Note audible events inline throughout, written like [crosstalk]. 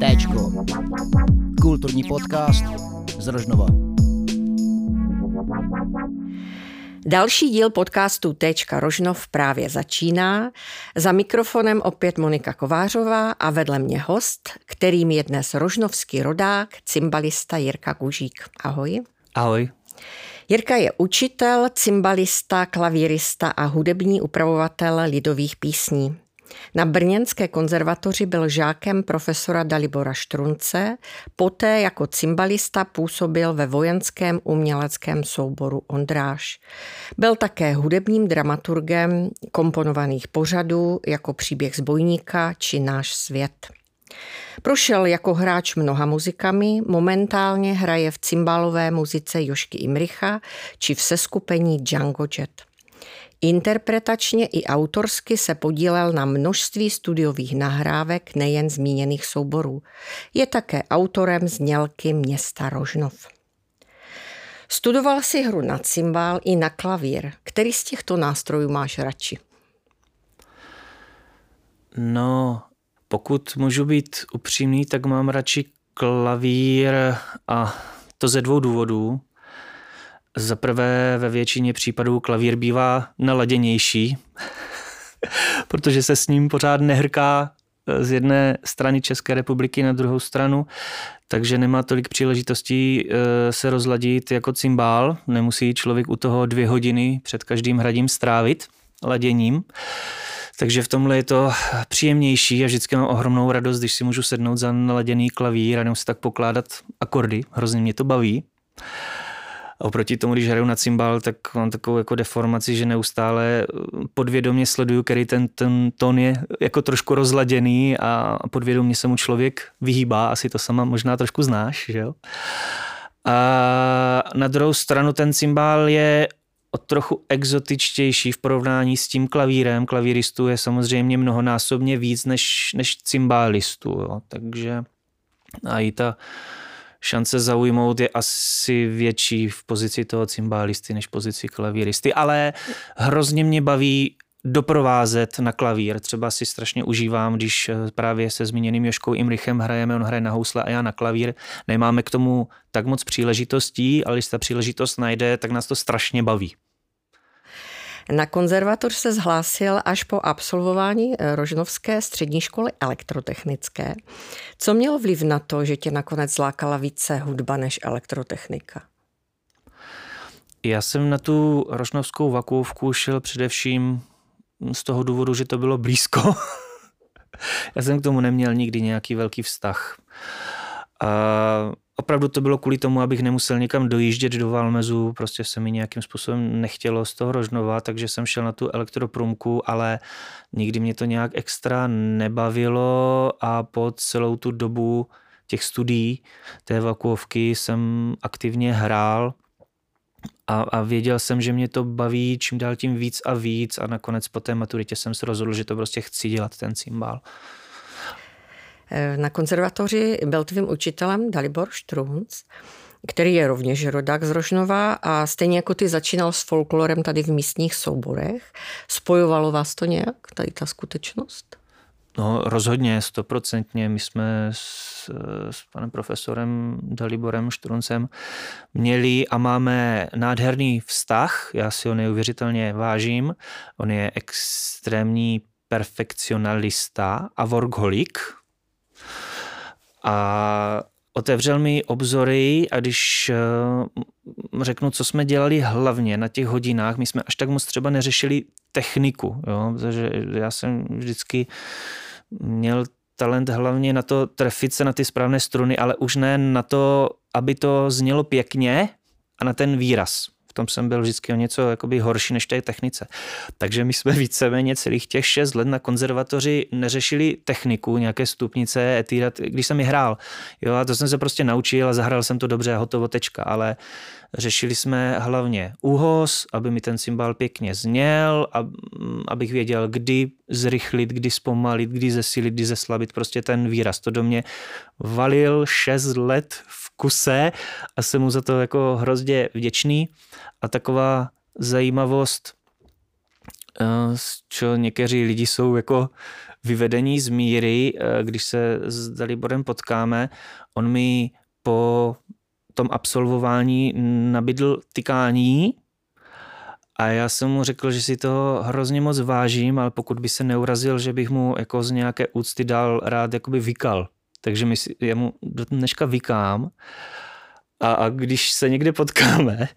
Téčko. Kulturní podcast z Rožnova. Další díl podcastu Téčka Rožnov právě začíná. Za mikrofonem opět Monika Kovářová a vedle mě host, kterým je dnes rožnovský rodák, cymbalista Jirka Kužík. Ahoj. Ahoj. Jirka je učitel, cymbalista, klavírista a hudební upravovatel lidových písní. Na Brněnské konzervatoři byl žákem profesora Dalibora Štrunce, poté jako cymbalista působil ve vojenském uměleckém souboru Ondráž. Byl také hudebním dramaturgem komponovaných pořadů jako Příběh zbojníka či Náš svět. Prošel jako hráč mnoha muzikami, momentálně hraje v cymbálové muzice Jošky Imricha či v seskupení Django Jet. Interpretačně i autorsky se podílel na množství studiových nahrávek nejen zmíněných souborů. Je také autorem znělky města Rožnov. Studoval si hru na cymbál i na klavír. Který z těchto nástrojů máš radši? No, pokud můžu být upřímný, tak mám radši klavír a to ze dvou důvodů. Za prvé ve většině případů klavír bývá naladěnější, [laughs] protože se s ním pořád nehrká eh, z jedné strany České republiky na druhou stranu, takže nemá tolik příležitostí eh, se rozladit jako cymbál. Nemusí člověk u toho dvě hodiny před každým hradím strávit laděním. Takže v tomhle je to příjemnější a vždycky mám ohromnou radost, když si můžu sednout za naladěný klavír a nemusím tak pokládat akordy. Hrozně mě to baví. A oproti tomu, když hraju na cymbal, tak mám takovou jako deformaci, že neustále podvědomě sleduju, který ten, ten tón je jako trošku rozladěný a podvědomě se mu člověk vyhýbá, asi to sama možná trošku znáš, že jo? A na druhou stranu ten cymbál je o trochu exotičtější v porovnání s tím klavírem. Klavíristů je samozřejmě mnohonásobně víc než, než cymbálistů, jo. takže a i ta šance zaujmout je asi větší v pozici toho cymbálisty než pozici klavíristy, ale hrozně mě baví doprovázet na klavír. Třeba si strašně užívám, když eh, právě se zmíněným Joškou Imrichem hrajeme, on hraje na housle a já na klavír. Nemáme k tomu tak moc příležitostí, ale když ta příležitost najde, tak nás to strašně baví. Na konzervatoř se zhlásil až po absolvování eh, Rožnovské střední školy elektrotechnické. Co mělo vliv na to, že tě nakonec zlákala více hudba než elektrotechnika? Já jsem na tu rožnovskou vakuovku šel především z toho důvodu, že to bylo blízko. [laughs] Já jsem k tomu neměl nikdy nějaký velký vztah. A opravdu to bylo kvůli tomu, abych nemusel někam dojíždět do Valmezu, prostě se mi nějakým způsobem nechtělo z toho Rožnova, takže jsem šel na tu elektroprůmku, ale nikdy mě to nějak extra nebavilo a po celou tu dobu těch studií té vakuovky jsem aktivně hrál a, a věděl jsem, že mě to baví čím dál tím víc a víc a nakonec po té maturitě jsem se rozhodl, že to prostě chci dělat, ten cymbál. Na konzervatoři byl tvým učitelem Dalibor Štrunc, který je rovněž rodák z Rožnova a stejně jako ty začínal s folklorem tady v místních souborech. Spojovalo vás to nějak, tady ta skutečnost? No rozhodně, stoprocentně. My jsme s, s panem profesorem Daliborem Štruncem měli a máme nádherný vztah, já si ho neuvěřitelně vážím. On je extrémní perfekcionalista a workholik, a otevřel mi obzory a když eh, řeknu, co jsme dělali hlavně na těch hodinách, my jsme až tak moc třeba neřešili techniku, jo, protože já jsem vždycky měl talent hlavně na to trefit se na ty správné struny, ale už ne na to, aby to znělo pěkně a na ten výraz v tom jsem byl vždycky o něco jakoby horší než té technice. Takže my jsme víceméně celých těch šest let na konzervatoři neřešili techniku, nějaké stupnice, etírat, když jsem ji hrál. Jo, a to jsem se prostě naučil a zahrál jsem to dobře a hotovo tečka, ale řešili jsme hlavně úhos, aby mi ten cymbal pěkně zněl, abych věděl, kdy zrychlit, kdy zpomalit, kdy zesilit, kdy zeslabit, prostě ten výraz. To do mě valil šest let v kuse a jsem mu za to jako hrozně vděčný. A taková zajímavost, čo někteří lidi jsou jako vyvedení z míry, když se s Daliborem potkáme. On mi po tom absolvování nabídl tykání a já jsem mu řekl, že si to hrozně moc vážím, ale pokud by se neurazil, že bych mu jako z nějaké úcty dal rád jakoby vykal. Takže my si, já mu do dneška vykám a, a když se někde potkáme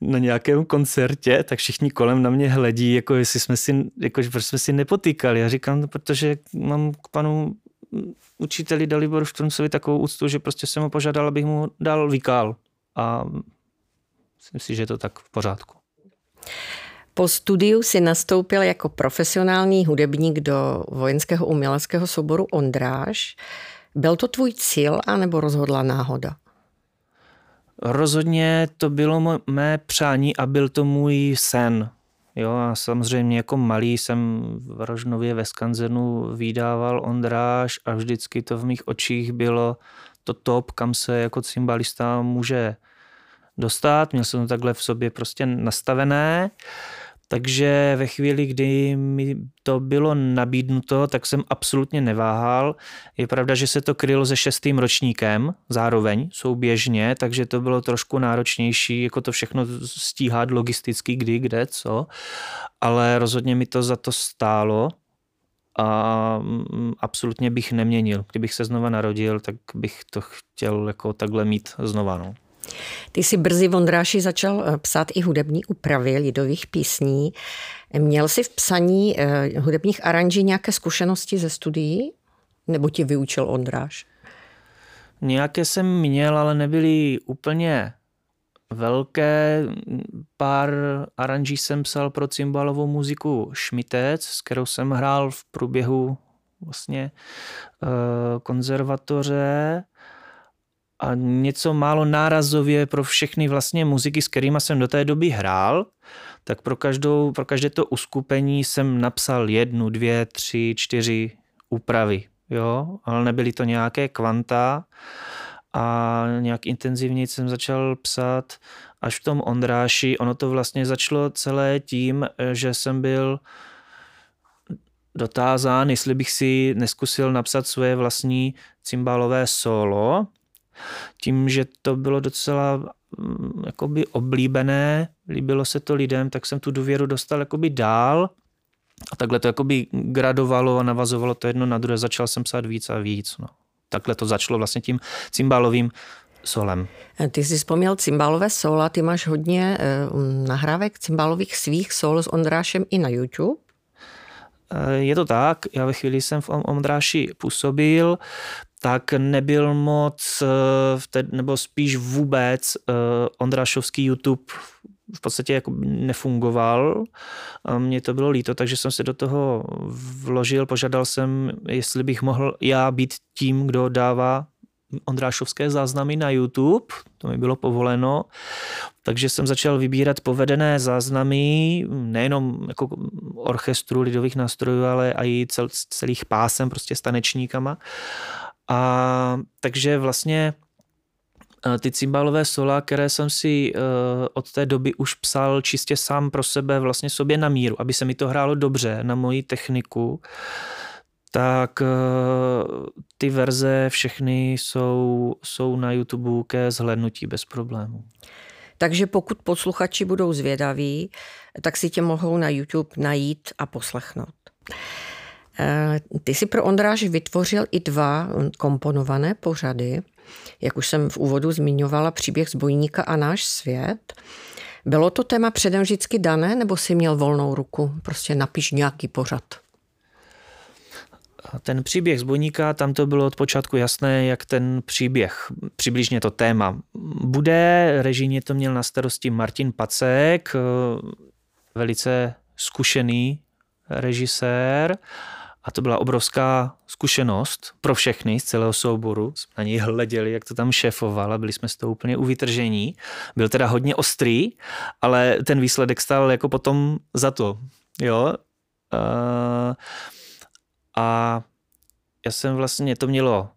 na nějakém koncertě, tak všichni kolem na mě hledí, jako jestli jsme si, jako, proč jsme si nepotýkali. Já říkám, no, protože mám k panu učiteli Daliboru Štruncovi takovou úctu, že prostě jsem ho požádal, abych mu dal vykál. A myslím si, že je to tak v pořádku. Po studiu si nastoupil jako profesionální hudebník do vojenského uměleckého souboru Ondráž. Byl to tvůj cíl, anebo rozhodla náhoda? Rozhodně to bylo mé přání a byl to můj sen. Jo, a samozřejmě jako malý jsem v Rožnově ve Skanzenu vydával Ondráž a vždycky to v mých očích bylo to top, kam se jako cymbalista může dostat. Měl jsem to takhle v sobě prostě nastavené. Takže ve chvíli, kdy mi to bylo nabídnuto, tak jsem absolutně neváhal. Je pravda, že se to krylo se šestým ročníkem zároveň, souběžně, takže to bylo trošku náročnější, jako to všechno stíhat logisticky, kdy, kde, co. Ale rozhodně mi to za to stálo a mm, absolutně bych neměnil. Kdybych se znova narodil, tak bych to chtěl jako takhle mít znova. No. Ty si brzy v Ondráši začal eh, psát i hudební úpravy lidových písní. Měl jsi v psaní eh, hudebních aranží nějaké zkušenosti ze studií? Nebo ti vyučil Ondráš? Nějaké jsem měl, ale nebyly úplně velké. Pár aranží jsem psal pro cymbalovou muziku Šmitec, s kterou jsem hrál v průběhu vlastně eh, konzervatoře a něco málo nárazově pro všechny vlastně muziky, s kterými jsem do té doby hrál, tak pro, každou, pro každé to uskupení jsem napsal jednu, dvě, tři, čtyři úpravy, jo, ale nebyly to nějaké kvanta a nějak intenzivně jsem začal psát až v tom Ondráši. Ono to vlastně začalo celé tím, že jsem byl dotázán, jestli bych si neskusil napsat svoje vlastní cymbálové solo, tím, že to bylo docela mm, jakoby oblíbené, líbilo se to lidem, tak jsem tu důvěru dostal jakoby dál a takhle to jakoby gradovalo a navazovalo to jedno na druhé. Začal jsem psát víc a víc. No. Takhle to začalo vlastně tím cymbálovým solem. Ty jsi vzpomněl cymbálové sola, ty máš hodně eh, nahrávek cymbálových svých sol s Ondrášem i na YouTube. Eh, je to tak, já ve chvíli jsem v Ondráši působil, tak nebyl moc, eh, nebo spíš vůbec eh, Ondrášovský YouTube v podstatě jako nefungoval. Mně to bylo líto, takže jsem se do toho vložil, požádal jsem, jestli bych mohl já být tím, kdo dává Ondrášovské záznamy na YouTube, to mi bylo povoleno, takže jsem začal vybírat povedené záznamy, nejenom jako orchestru lidových nástrojů, ale i cel, celých pásem, prostě s tanečníkama. A takže vlastně eh, ty cymbálové sola, které jsem si eh, od té doby už psal čistě sám pro sebe vlastně sobě na míru, aby se mi to hrálo dobře na moji techniku, tak eh, ty verze všechny jsou, jsou na YouTube ke zhlednutí bez problémů. Takže pokud posluchači budou zvědaví, tak si tě mohou na YouTube najít a poslechnout. Eh, ty si pro Ondráž vytvořil i dva komponované pořady. Jak už jsem v úvodu zmiňovala, příběh zbojníka a náš svět. Bylo to téma předem vždycky dané, nebo si měl volnou ruku? Prostě napiš nějaký pořad. Ten příběh zbojníka, tam to bylo od počátku jasné, jak ten příběh, přibližně to téma bude. Režijně to měl na starosti Martin Pacek, velice zkušený režisér a to byla obrovská zkušenost pro všechny z celého souboru. Jsme na něj hleděli, jak to tam šéfoval a byli jsme z toho úplně uvytržení. Byl teda hodně ostrý, ale ten výsledek stál jako potom za to. Jo? A já jsem vlastně, to mělo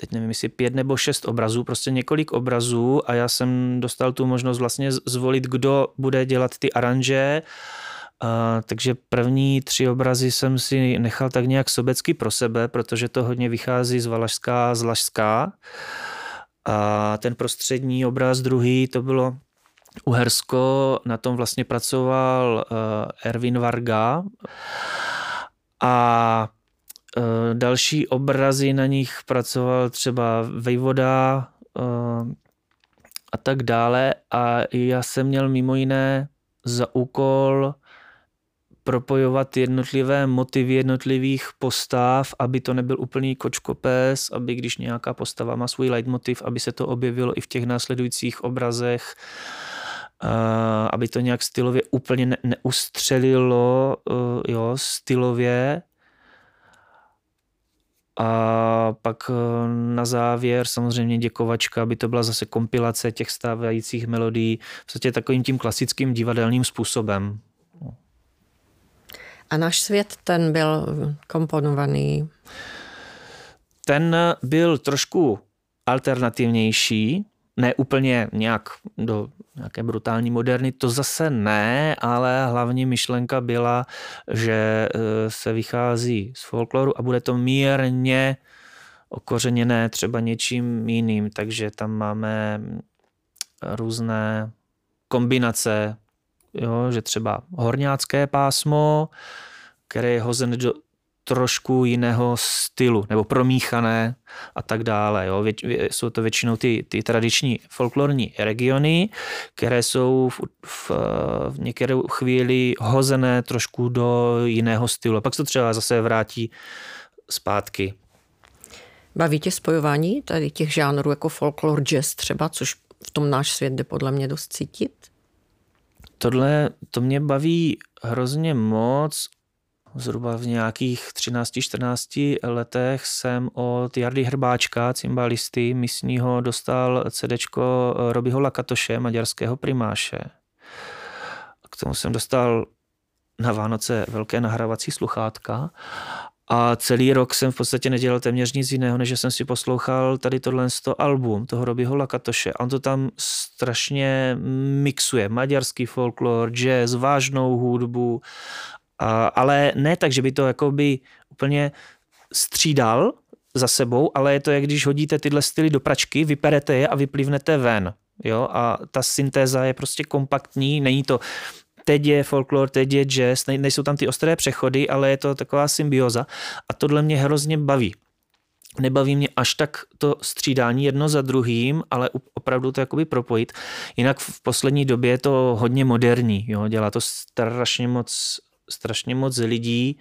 teď nevím, jestli pět nebo šest obrazů, prostě několik obrazů a já jsem dostal tu možnost vlastně zvolit, kdo bude dělat ty aranže A, takže první tři obrazy jsem si nechal tak nějak sobecky pro sebe, protože to hodně vychází z Valašská, z Lašská. A ten prostřední obraz druhý, to bylo Uhersko, na tom vlastně pracoval uh, Erwin Varga a uh, další obrazy na nich pracoval třeba Vejvoda uh, a tak dále a já jsem měl mimo jiné za úkol propojovat jednotlivé motivy jednotlivých postav, aby to nebyl úplný kočkopes, aby když nějaká postava má svůj leitmotiv, aby se to objevilo i v těch následujících obrazech, aby to nějak stylově úplně neustřelilo, e, jo, stylově. A pak e, na závěr samozřejmě děkovačka, aby to byla zase kompilace těch stávajících melodií, v podstatě takovým tím klasickým divadelním způsobem. A náš svět, ten byl komponovaný? Ten byl trošku alternativnější, ne úplně nějak do nějaké brutální moderny, to zase ne, ale hlavní myšlenka byla, že e, se vychází z folkloru a bude to mírně okořeněné třeba něčím jiným, takže tam máme různé kombinace jo, že třeba horňácké pásmo, které je hozené do trošku jiného stylu, nebo promíchané a tak dále. Jo. Vě, jsou to většinou ty, ty tradiční folklorní regiony, které jsou v, v, v některé chvíli hozené trošku do jiného stylu. A pak se to třeba zase vrátí zpátky. Baví tě spojování tady těch žánrů jako folklor, jazz třeba, což v tom náš svět jde podle mě dost cítit? Tohle, to mě baví hrozně moc. Zhruba v nějakých 13-14 letech jsem od Jardy Hrbáčka, cymbalisty místního, dostal CD Robyho Lakatoše, maďarského primáše. K tomu jsem dostal na Vánoce velké nahrávací sluchátka a celý rok jsem v podstatě nedělal téměř nic jiného, než jsem si poslouchal tady tohle album toho Robyho Lakatoše. On to tam strašně mixuje. Maďarský folklor, jazz, vážnou hudbu, a, ale ne tak, že by to jakoby úplně střídal za sebou, ale je to, jak když hodíte tyhle styly do pračky, vyperete je a vyplivnete ven. Jo? A ta syntéza je prostě kompaktní, není to teď je folklor, teď je jazz, nejsou tam ty ostré přechody, ale je to taková symbioza a tohle mě hrozně baví. Nebaví mě až tak to střídání jedno za druhým, ale opravdu to jakoby propojit. Jinak v poslední době je to hodně moderní, jo? dělá to strašně moc strašně moc lidí.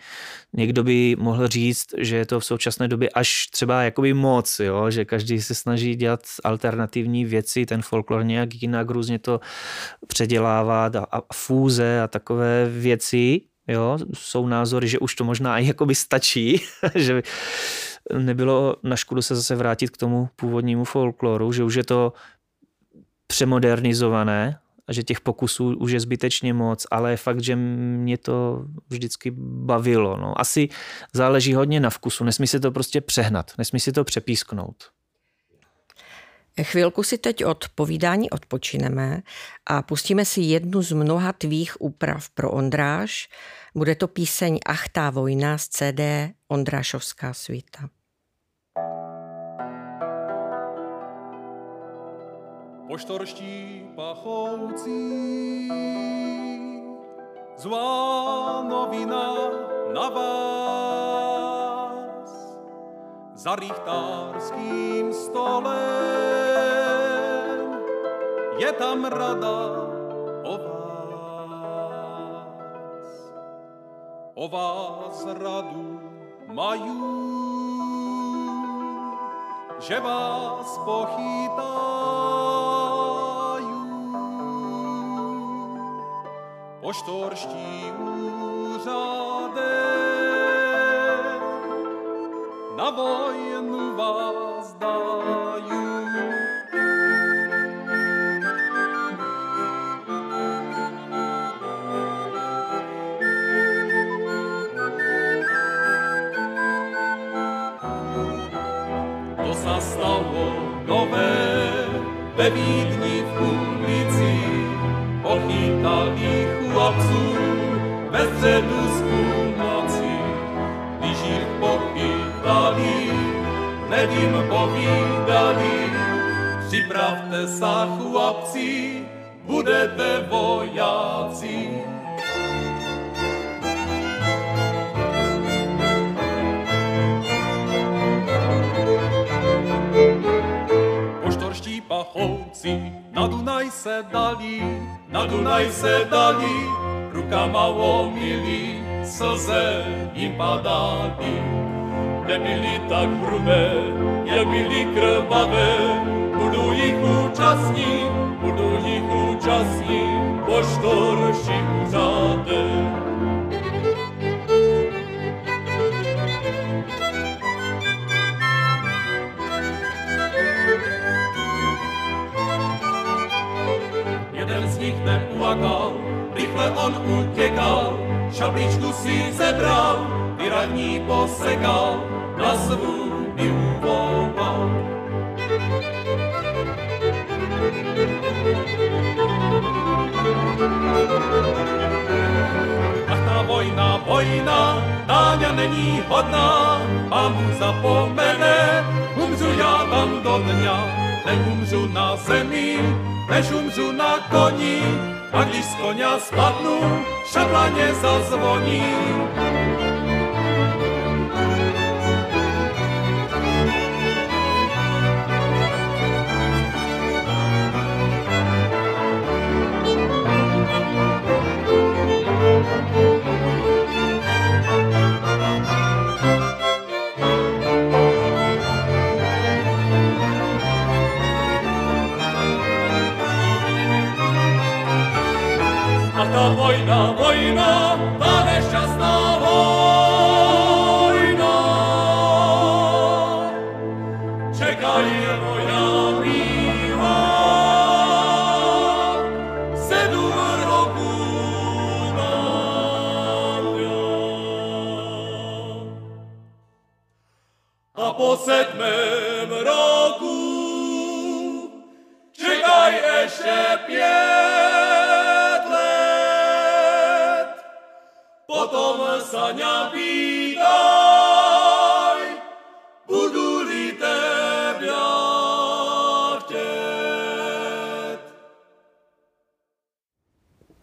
Někdo by mohl říct, že je to v současné době až třeba jakoby moc, jo? že každý se snaží dělat alternativní věci, ten folklor nějak jinak různě to předělávat a, a fúze a takové věci. Jo? Jsou názory, že už to možná i jakoby stačí, [laughs] že nebylo na škodu se zase vrátit k tomu původnímu folkloru, že už je to přemodernizované, a že těch pokusů už je zbytečně moc, ale fakt, že mě to vždycky bavilo. No. Asi záleží hodně na vkusu, nesmí se to prostě přehnat, nesmí si to přepísknout. Chvilku si teď od povídání odpočineme a pustíme si jednu z mnoha tvých úprav pro Ondráš. Bude to píseň Ach, tá vojna z CD Ondrášovská svita. Poštorští pachoucí. Zlá novina na vás za richtárským stolem je tam rada o vás. O vás radu mají, že vás pochytá poštorští úřady na vojnu vás dají. To sa stalo nové ve Vídni v ulici, pochytali ve středu z půlnoci, když jich pochytali, nevím povídali, připravte sa chlapci, budete vojáci. Poštorští pachouci na Dunaj se dali, na Dunaj se dali, rukama omili, slze jim padaly. Nebyli tak hrubé, jak byli krvavé, budu jich účastní, budu jich účastní, poštorší úřady. Jeden z nich neplakal, rychle on utěkal, šabličku si zebral, vyradní posekal, na svůj vyuvoval. Ach ta vojna, vojna, Táňa není hodná, a mu zapomene, umřu já tam do dňa, neumřu na zemi, než umřu na koni, a když z konia spadnu, šablaně zazvoní. Ta vojna, Potom sa ňa pýtaj, budu-li tebia chtět.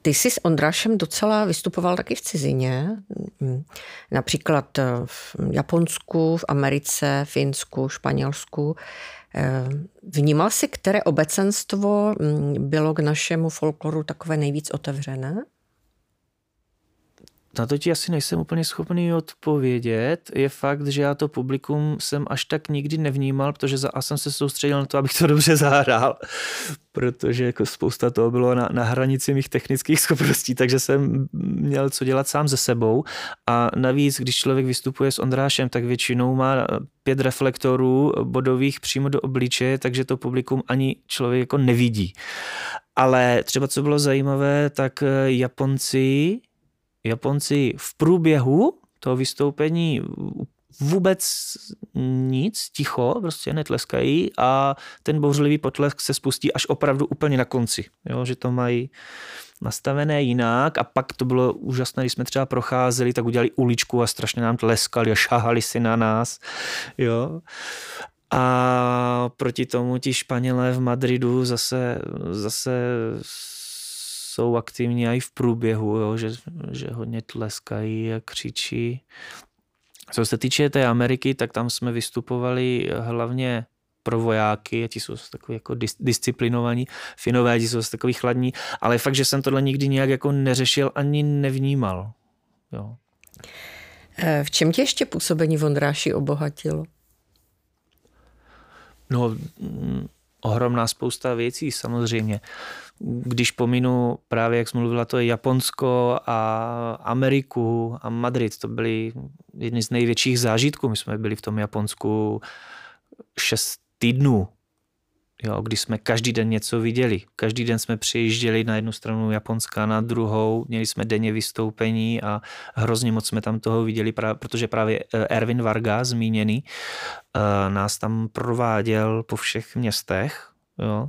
Ty jsi s Ondrášem docela vystupoval taky v cizině, Mm, například v Japonsku, v Americe, Finsku, Španělsku. Eh, Vnímal si, které obecenstvo mm, bylo k našemu folkloru takové nejvíc otevřené? Na to ti asi nejsem úplně schopný odpovědět. Je fakt, že já to publikum jsem až tak nikdy nevnímal, protože za A jsem se soustředil na to, abych to dobře zahrál, protože jako spousta toho bylo na, na hranici mých technických schopností, takže jsem měl co dělat sám ze sebou. A navíc, když člověk vystupuje s Ondrášem, tak většinou má pět reflektorů bodových přímo do obličeje, takže to publikum ani člověk jako nevidí. Ale třeba co bylo zajímavé, tak Japonci Japonci v průběhu toho vystoupení vůbec nic, ticho, prostě netleskají a ten bouřlivý potlesk se spustí až opravdu úplně na konci, jo, že to mají nastavené jinak a pak to bylo úžasné, když jsme třeba procházeli, tak udělali uličku a strašně nám tleskali a šahali si na nás, jo. A proti tomu ti Španělé v Madridu zase, zase jsou aktivní i v průběhu, jo, že, že hodně tleskají a křičí. Co se týče té Ameriky, tak tam jsme vystupovali hlavně pro vojáky, a ti jsou takový jako dis, disciplinovaní, finové, ti jsou takový chladní, ale fakt, že jsem tohle nikdy nějak jako neřešil ani nevnímal. Jo. V čem tě ještě působení Vondráši obohatilo? No, ohromná spousta věcí samozřejmě. Když pominu právě, jak jsi mluvila, to je Japonsko a Ameriku a Madrid, to byly jedny z největších zážitků. My jsme byli v tom Japonsku šest týdnů, jo, kdy jsme každý den něco viděli. Každý den jsme přijížděli na jednu stranu Japonska, na druhou, měli jsme denně vystoupení a hrozně moc jsme tam toho viděli, protože právě Erwin Varga, zmíněný, nás tam prováděl po všech městech Jo.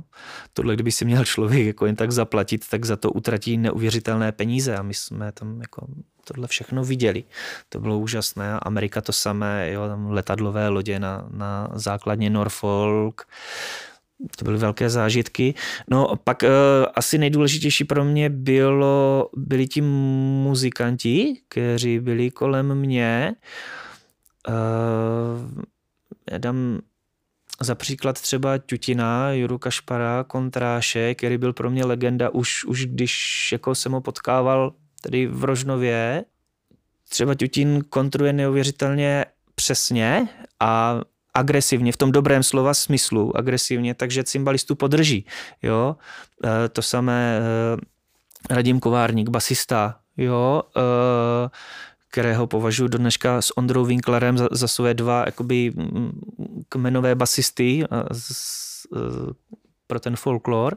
Tohle, kdyby si měl člověk jako jen tak zaplatit, tak za to utratí neuvěřitelné peníze a my jsme tam jako tohle všechno viděli. To bylo úžasné. Amerika to samé, jo, tam letadlové lodě na, na základně Norfolk, to byly velké zážitky. No pak uh, asi nejdůležitější pro mě bylo, byli ti muzikanti, kteří byli kolem mě. Uh, já dám za příklad třeba Tutina, Juru Kašpara, Kontráše, který byl pro mě legenda už, už když jako jsem ho potkával tady v Rožnově. Třeba Tutin kontruje neuvěřitelně přesně a agresivně, v tom dobrém slova smyslu, agresivně, takže cymbalistu podrží. Jo? E, to samé e, Radim Kovárník, basista, jo? E, kterého považuji do dneška s Ondrou Winklerem za, za své dva jakoby kmenové basisty pro ten folklor.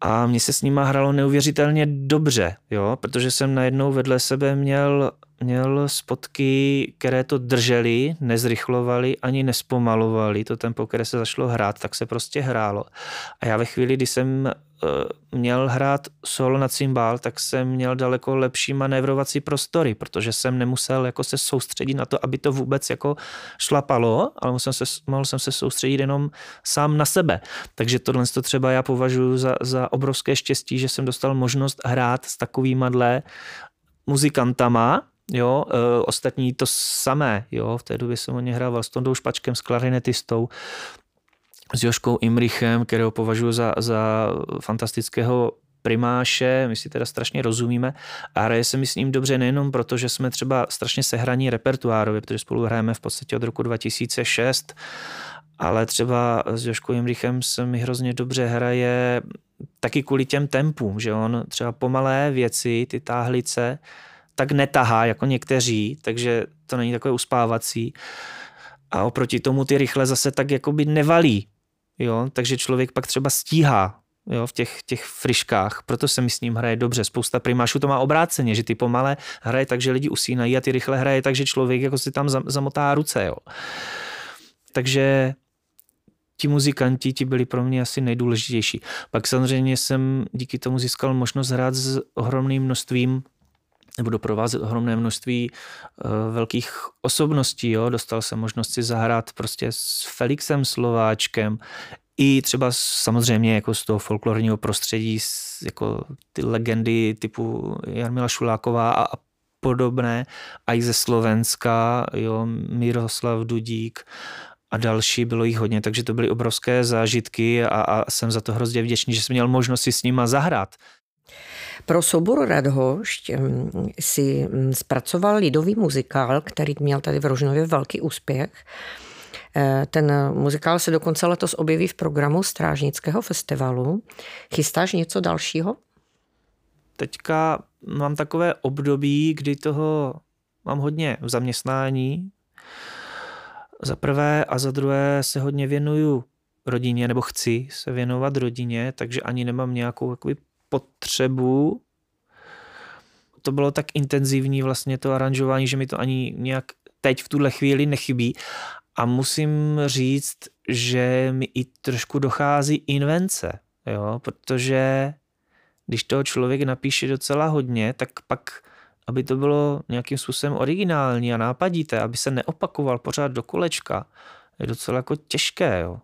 A mně se s nima hralo neuvěřitelně dobře, jo, protože jsem najednou vedle sebe měl, měl spotky, které to držely, nezrychlovali ani nespomalovali, to tempo, které se zašlo hrát, tak se prostě hrálo. A já ve chvíli, kdy jsem Eh, měl hrát solo na cymbál, tak jsem měl daleko lepší manévrovací prostory, protože jsem nemusel jako se soustředit na to, aby to vůbec jako šlapalo, ale musel se, mohl jsem se soustředit jenom sám na sebe. Takže tohle to třeba já považuji za, za obrovské štěstí, že jsem dostal možnost hrát s takovýma dle muzikantama, jo, e, ostatní to samé, jo, v té době jsem o ně hrával s Tondou Špačkem, s klarinetistou, s Joškou Imrichem, kterého považuji za, za fantastického primáše, my si teda strašně rozumíme a hraje se mi s ním dobře nejenom proto, že jsme třeba strašně sehraní repertoárově, protože spolu hrajeme v podstatě od roku 2006, ale třeba s Joškou Imrichem se mi hrozně dobře hraje taky kvůli těm tempům, že on třeba pomalé věci, ty táhlice, tak netahá jako někteří, takže to není takové uspávací. A oproti tomu ty rychle zase tak jakoby nevalí. Jo? Takže člověk pak třeba stíhá jo, v těch, těch friškách, proto se mi s ním hraje dobře. Spousta primášů to má obráceně, že ty pomalé hraje tak, že lidi usínají a ty rychle hraje tak, že člověk jako si tam zamotá ruce. Jo. Takže ti muzikanti ti byli pro mě asi nejdůležitější. Pak samozřejmě jsem díky tomu získal možnost hrát s ohromným množstvím nebo doprovázet ohromné množství uh, velkých osobností. Jo? Dostal jsem možnost si zahrát prostě s Felixem Slováčkem, i třeba samozřejmě jako z toho folklorního prostředí, jako ty legendy typu Jarmila Šuláková a, a podobné, a i ze Slovenska, jo, Miroslav Dudík a další, bylo jich hodně, takže to byly obrovské zážitky a, a jsem za to hrozně vděčný, že jsem měl možnost si s nima zahrát. Pro soubor Radhošť si zpracoval lidový muzikál, který měl tady v Rožnově velký úspěch. E, ten muzikál se dokonce letos objeví v programu Strážnického festivalu. Chystáš něco dalšího? Teďka mám takové období, kdy toho mám hodně v zaměstnání. Za prvé a za druhé se hodně věnuju rodině, nebo chci se věnovat rodině, takže ani nemám nějakou jakoby, potřebu. To bylo tak intenzivní vlastně to aranžování, že mi to ani nějak teď v tuhle chvíli nechybí. A musím říct, že mi i trošku dochází invence, jo? protože když toho člověk napíše docela hodně, tak pak, aby to bylo nějakým způsobem originální a nápadité, aby se neopakoval pořád do kolečka, je docela jako těžké. Jo?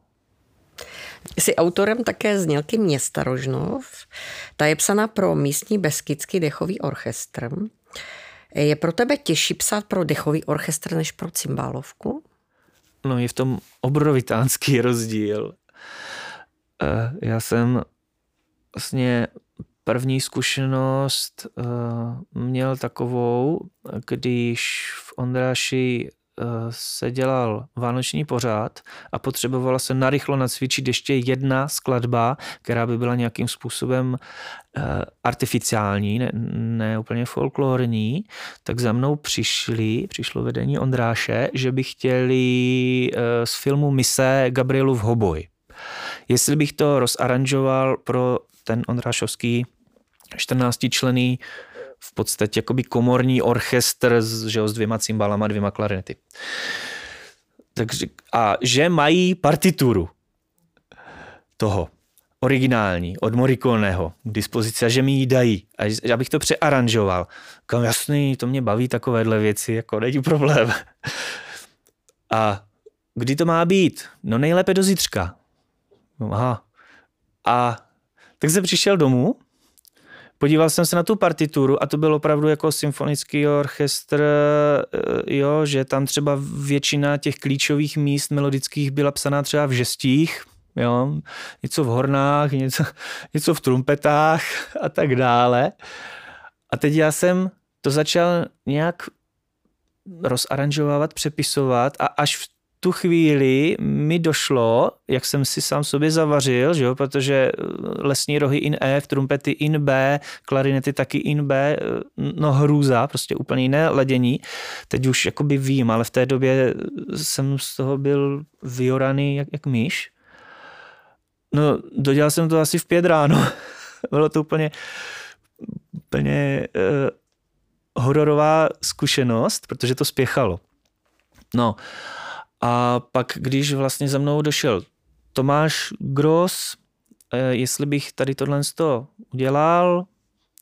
Jsi autorem také znělky Města Rožnov. Ta je psaná pro místní beskidský dechový orchestr. Je pro tebe těžší psát pro dechový orchestr než pro cymbálovku? No je v tom obrovitánský rozdíl. Eh, já jsem vlastně první zkušenost eh, měl takovou, když v Ondráši se dělal vánoční pořád a potřebovala se narychlo nacvičit ještě jedna skladba, která by byla nějakým způsobem eh, artificiální, ne, ne úplně folklorní, tak za mnou přišli, přišlo vedení Ondráše, že by chtěli eh, z filmu Mise Gabrielu v hoboj. Jestli bych to rozaranžoval pro ten Ondrášovský 14 člený v podstatě jakoby komorní orchestr s, že jo, s dvěma cymbalama, dvěma klarinety. Takže, a že mají partituru. toho originální od Morikoneho k dispozici a že mi ji dají a abych to přearanžoval. Kam jasný, to mě baví takovéhle věci, jako není problém. A kdy to má být? No nejlépe do zítřka. No, aha. A tak jsem přišel domů, podíval jsem se na tu partituru a to byl opravdu jako symfonický orchestr, eh, jo, že tam třeba většina těch klíčových míst melodických byla psaná třeba v žestích, jo, něco v hornách, něco, [laughs] něco v trumpetách a tak dále. A teď já jsem to začal nějak rozaranžovávat, přepisovat a až v tu chvíli mi došlo, jak jsem si sám sobě zavařil, že jo, protože lesní rohy in F, trumpety in B, klarinety taky in B, no hrůza, prostě úplně jiné ladění. Teď už jakoby vím, ale v té době jsem z toho byl vyoraný jak, jak myš. No, dodělal jsem to asi v pět ráno. [laughs] Bylo to úplně, úplně uh, hororová zkušenost, protože to spěchalo. No a pak, když vlastně za mnou došel Tomáš Gross, uh, jestli bych tady tohle udělal,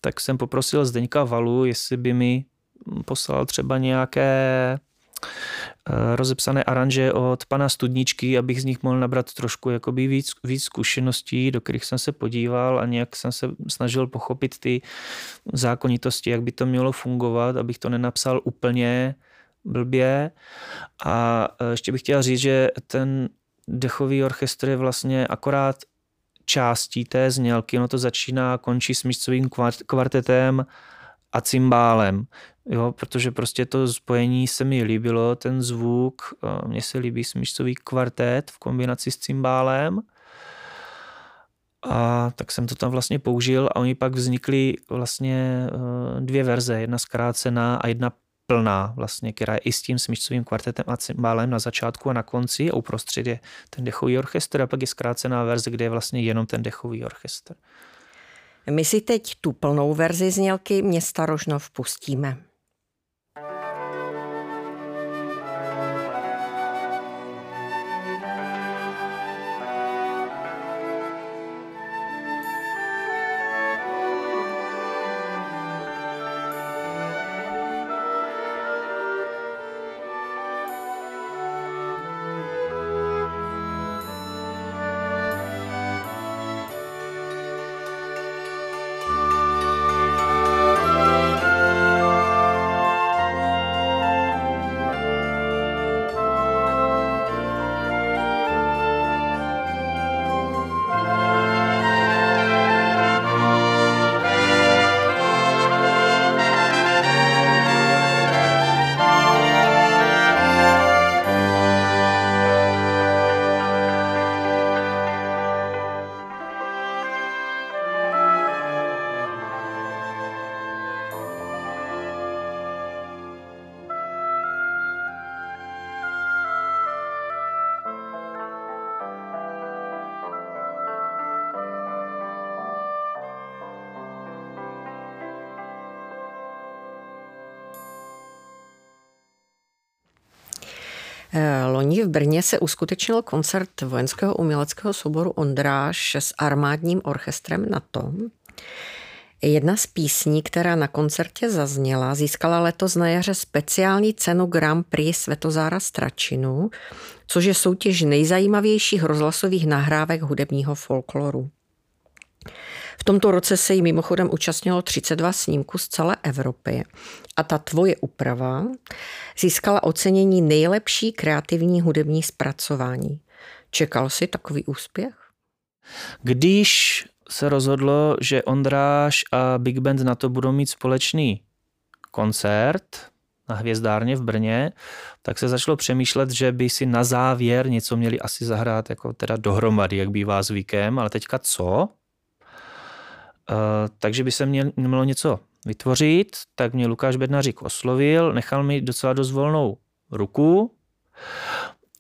tak jsem poprosil Zdeňka Valu, jestli by mi poslal třeba nějaké Eh, rozepsané aranže od pana Studničky, abych z nich mohl nabrat trošku jakoby víc, víc zkušeností, do kterých jsem se podíval a nějak jsem se snažil pochopit ty zákonitosti, jak by to mělo fungovat, abych to nenapsal úplně blbě. A eh, ještě bych chtěl říct, že ten dechový orchestr je vlastně akorát částí té znělky, ono to začíná a končí smyčcovým kvartetem a cymbálem. Jo, protože prostě to spojení se mi líbilo, ten zvuk, mně se líbí smyčcový kvartet v kombinaci s cymbálem, a tak jsem to tam vlastně použil a oni pak vznikly vlastně e, dvě verze, jedna zkrácená a jedna plná, vlastně, která je i s tím smyčcovým kvartetem a cymbálem na začátku a na konci a uprostřed je ten dechový orchestr a pak je zkrácená verze, kde je vlastně jenom ten dechový orchestr. My si teď tu plnou verzi znělky města Rožnov pustíme. Loni v Brně se uskutečnil koncert vojenského uměleckého souboru Ondráš s armádním orchestrem NATO. Jedna z písní, která na koncertě zazněla, získala letos na jaře speciální cenu Grand Prix Svetozára Stračinu, což je soutěž nejzajímavějších rozhlasových nahrávek hudebního folkloru. V tomto roce se jí mimochodem účastnilo 32 snímků z celé Evropy a ta tvoje úprava získala ocenění nejlepší kreativní hudební zpracování. Čekal jsi takový úspěch? Když se rozhodlo, že Ondráš a Big Band na to budou mít společný koncert na Hvězdárně v Brně, tak se začalo přemýšlet, že by si na závěr něco měli asi zahrát jako teda dohromady, jak bývá zvykem, ale teďka co? Eh, takže by se měl, mělo něco vytvořit, tak mě Lukáš Bednařík oslovil, nechal mi docela dost volnou ruku.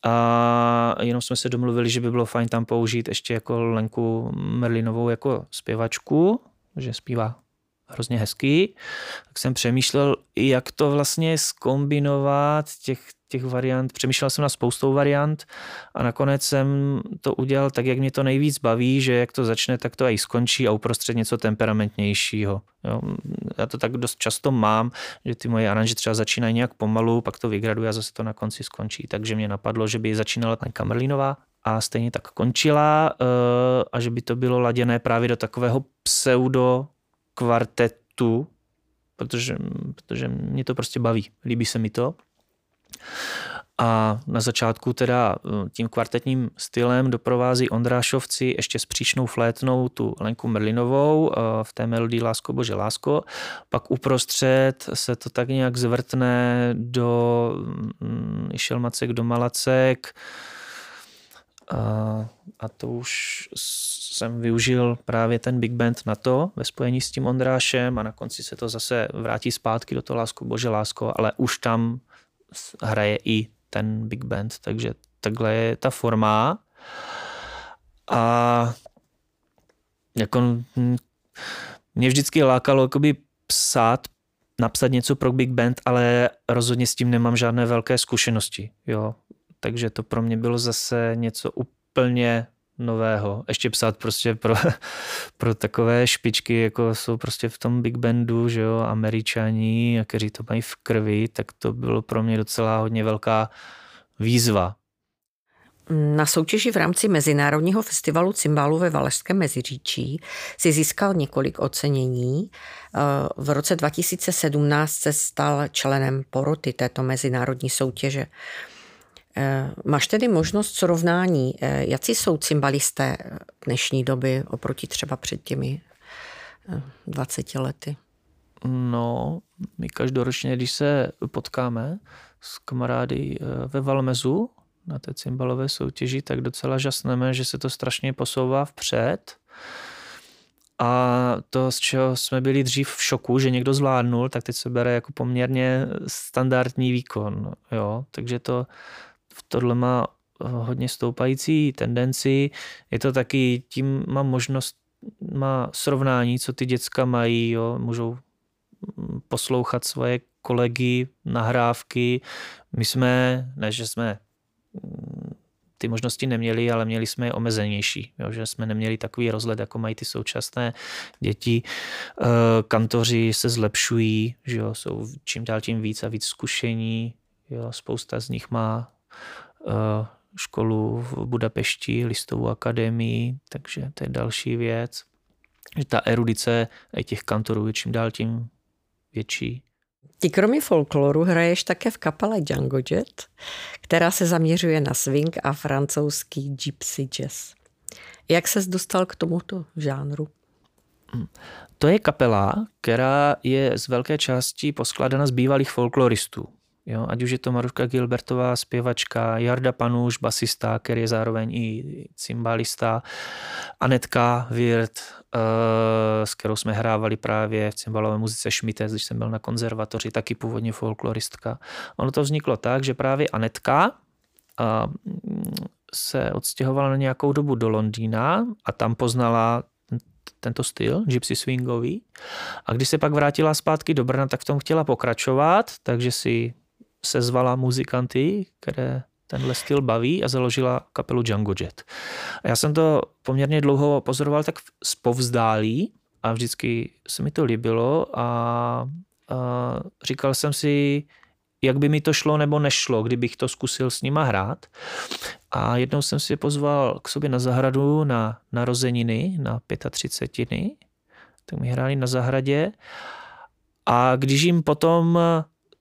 A jenom jsme se domluvili, že by bylo fajn tam použít ještě jako Lenku Merlinovou jako zpěvačku, že zpívá hrozně hezký, tak jsem přemýšlel, jak to vlastně skombinovat těch, těch variant. Přemýšlel jsem na spoustou variant a nakonec jsem to udělal tak, jak mě to nejvíc baví, že jak to začne, tak to i skončí a uprostřed něco temperamentnějšího. Jo. Já to tak dost často mám, že ty moje aranže třeba začínají nějak pomalu, pak to vygraduje a zase to na konci skončí. Takže mě napadlo, že by začínala paní Kamerlínová a stejně tak končila eh, a že by to bylo laděné právě do takového pseudo kvartetu, protože, protože mě to prostě baví, líbí se mi to. A na začátku teda eh, tím kvartetním stylem doprovází Ondrášovci ještě s příšnou flétnou tu Lenku Merlinovou eh, v té melodii Lásko bože lásko. Pak uprostřed se to tak nějak zvrtne do mm, Išel Macek do Malacek, a, a to už jsem využil právě ten big band na to ve spojení s tím Ondrášem a na konci se to zase vrátí zpátky do toho Lásko, bože lásko, ale už tam hraje i ten big band, takže takhle je ta forma. A jako mě vždycky lákalo jakoby psát, napsat něco pro big band, ale rozhodně s tím nemám žádné velké zkušenosti. Jo takže to pro mě bylo zase něco úplně nového. Ještě psát prostě pro, [laughs] pro takové špičky, jako jsou prostě v tom Big Bandu, že jo, američani, a kteří to mají v krvi, tak to bylo pro mě docela hodně velká výzva. Na soutěži v rámci Mezinárodního festivalu cymbálu ve Valašském Meziříčí si získal několik ocenění. V roce 2017 se stal členem poroty této mezinárodní soutěže. Eh, máš tedy možnost srovnání, eh, jaký jsou cymbalisté dnešní doby oproti třeba před těmi 20 eh, lety? No, my každoročně, když se potkáme s kamarády ve Valmezu na té cymbalové soutěži, tak docela žasneme, že se to strašně posouvá vpřed. A to, z čeho jsme byli dřív v šoku, že někdo zvládnul, tak teď se bere jako poměrně standardní výkon. Jo? Takže to, tohle má eh, hodně stoupající tendenci. Je to taky, tím mám možnost, má srovnání, co ty děcka mají, jo, můžou mm, poslouchat svoje kolegy, nahrávky. My jsme, ne, že jsme mm, ty možnosti neměli, ale měli jsme je omezenější, jo, že jsme neměli takový rozhled, jako mají ty současné děti. Eh, kantoři se zlepšují, že jo, jsou čím dál tím víc a víc zkušení, jo, spousta z nich má školu v Budapešti, listovou akademii, takže to je další věc. Že ta erudice těch kantorů je čím dál tím větší. Ty kromě folkloru hraješ také v kapele Django Jet, která se zaměřuje na swing a francouzský gypsy jazz. Jak ses dostal k tomuto žánru? Hm. To je kapela, která je z velké části poskládána z bývalých folkloristů. Jo, ať už je to Maruška Gilbertová, zpěvačka, Jarda Panuš, basista, který je zároveň i cymbalista, Anetka Wirt, eh, s kterou jsme hrávali právě v cymbalové muzice Šmitec, když jsem byl na konzervatoři, taky původně folkloristka. Ono to vzniklo tak, že právě Anetka eh, se odstěhovala na nějakou dobu do Londýna a tam poznala tento styl, gypsy swingový. A když se pak vrátila zpátky do Brna, tak v tom chtěla pokračovat, takže si sezvala muzikanty, které tenhle styl baví a založila kapelu Django Jet. A já jsem to poměrně dlouho pozoroval tak povzdálí a vždycky se mi to líbilo a, a říkal jsem si, jak by mi to šlo nebo nešlo, kdybych to zkusil s nima hrát. A jednou jsem si pozval k sobě na zahradu na narozeniny, na 35. Tak mi hráli na zahradě. A když jim potom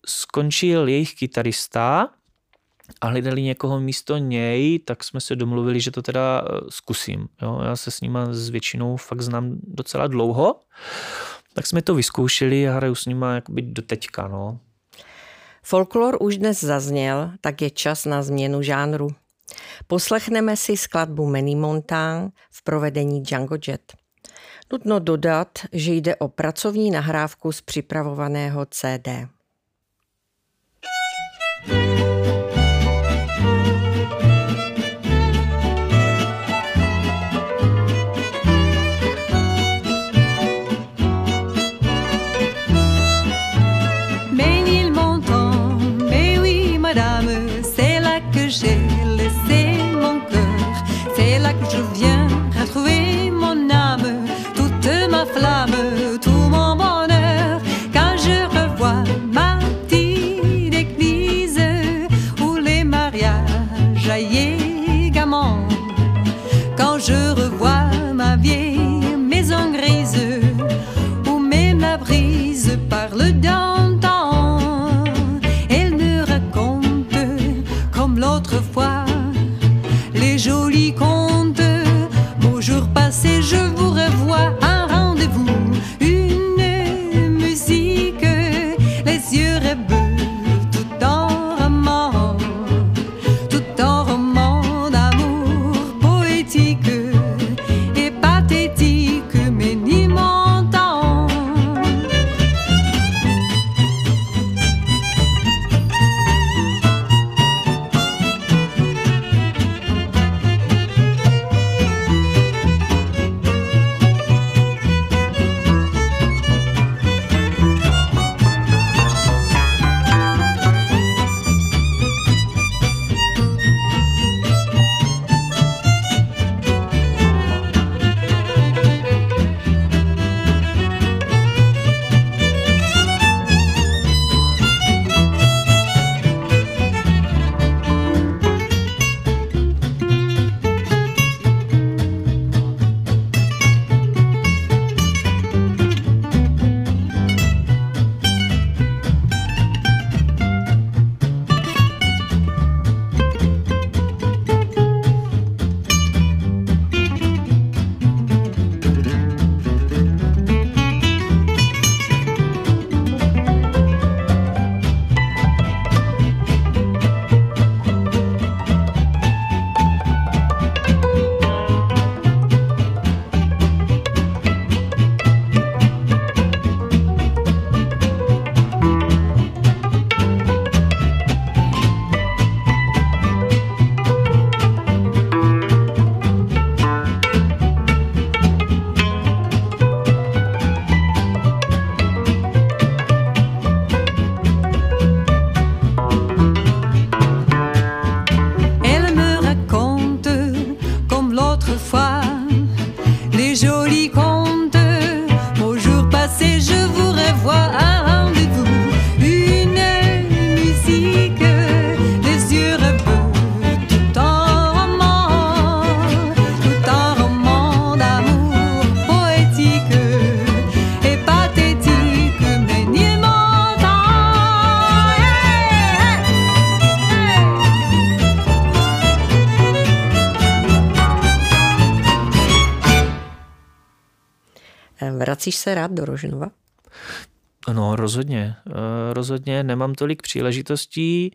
skončil jejich kytarista a hledali někoho místo něj, tak jsme se domluvili, že to teda eh, zkusím. Jo? Já se s nima s většinou fakt znám docela dlouho, tak jsme to vyzkoušeli a hraju s nima jakoby do teďka. No. Folklor už dnes zazněl, tak je čas na změnu žánru. Poslechneme si skladbu Many Montan v provedení Django Jet. Nutno dodat, že jde o pracovní nahrávku z připravovaného CD. Música sais pas Vracíš se rád do Rožnova? No, rozhodně. Eh, rozhodně nemám tolik příležitostí.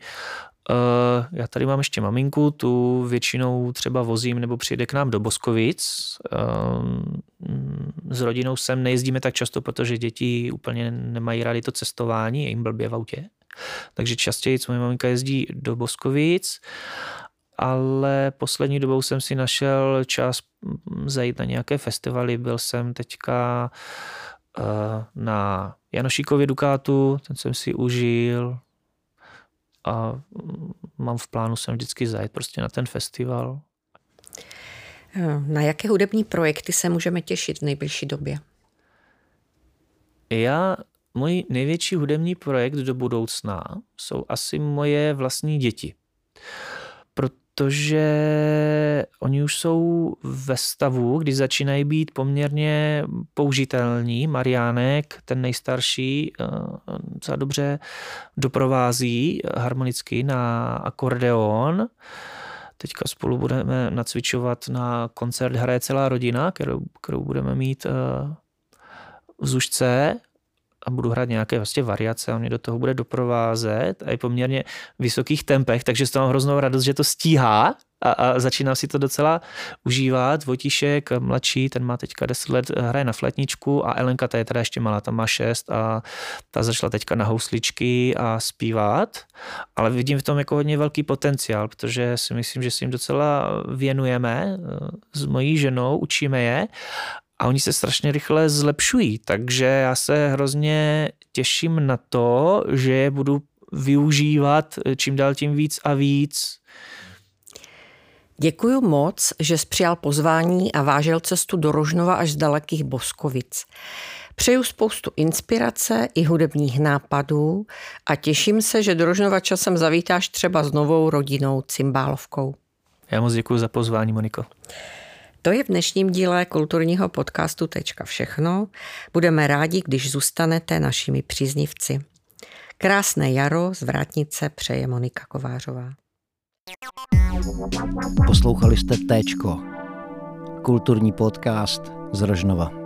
Eh, já tady mám ještě maminku, tu většinou třeba vozím nebo přijde k nám do Boskovic. Eh, s rodinou sem nejezdíme tak často, protože děti úplně nemají rádi to cestování, je jim blbě v autě. Takže častěji moje maminka jezdí do Boskovic, ale poslední dobou jsem si našel čas zajít na nějaké festivaly. Byl jsem teďka na Janošíkově Dukátu, ten jsem si užil a mám v plánu sem vždycky zajít prostě na ten festival. Na jaké hudební projekty se můžeme těšit v nejbližší době? Já, můj největší hudební projekt do budoucna jsou asi moje vlastní děti protože oni už jsou ve stavu, kdy začínají být poměrně použitelní. Mariánek, ten nejstarší, eh, dobře doprovází harmonicky na akordeon. Teďka spolu budeme nacvičovat na koncert Hraje celá rodina, kterou, kterou budeme mít eh, v Zušce a budu hrát nějaké vlastně variace, on mě do toho bude doprovázet a je poměrně vysokých tempech, takže z toho mám hroznou radost, že to stíhá a, a začíná si to docela užívat. Votíšek mladší, ten má teďka 10 let, hraje na fletničku a Elenka, ta je teda ještě malá, tam má 6 a ta začala teďka na housličky a zpívat, ale vidím v tom jako hodně velký potenciál, protože si myslím, že si jim docela věnujeme eh, s mojí ženou, učíme je a oni se strašně rychle zlepšují, takže já se hrozně těším na to, že je budu využívat čím dál tím víc a víc. Děkuji moc, že jsi přijal pozvání a vážil cestu do Rožnova až z dalekých Boskovic. Přeju spoustu inspirace i hudebních nápadů a těším se, že do Rožnova časem zavítáš třeba s novou rodinou cymbálovkou. Já moc děkuji za pozvání, Moniko. To je v dnešním díle kulturního podcastu Tečka všechno. Budeme rádi, když zůstanete našimi příznivci. Krásné jaro z Vrátnice přeje Monika Kovářová. Poslouchali jste Téčko, kulturní podcast z Rožnova.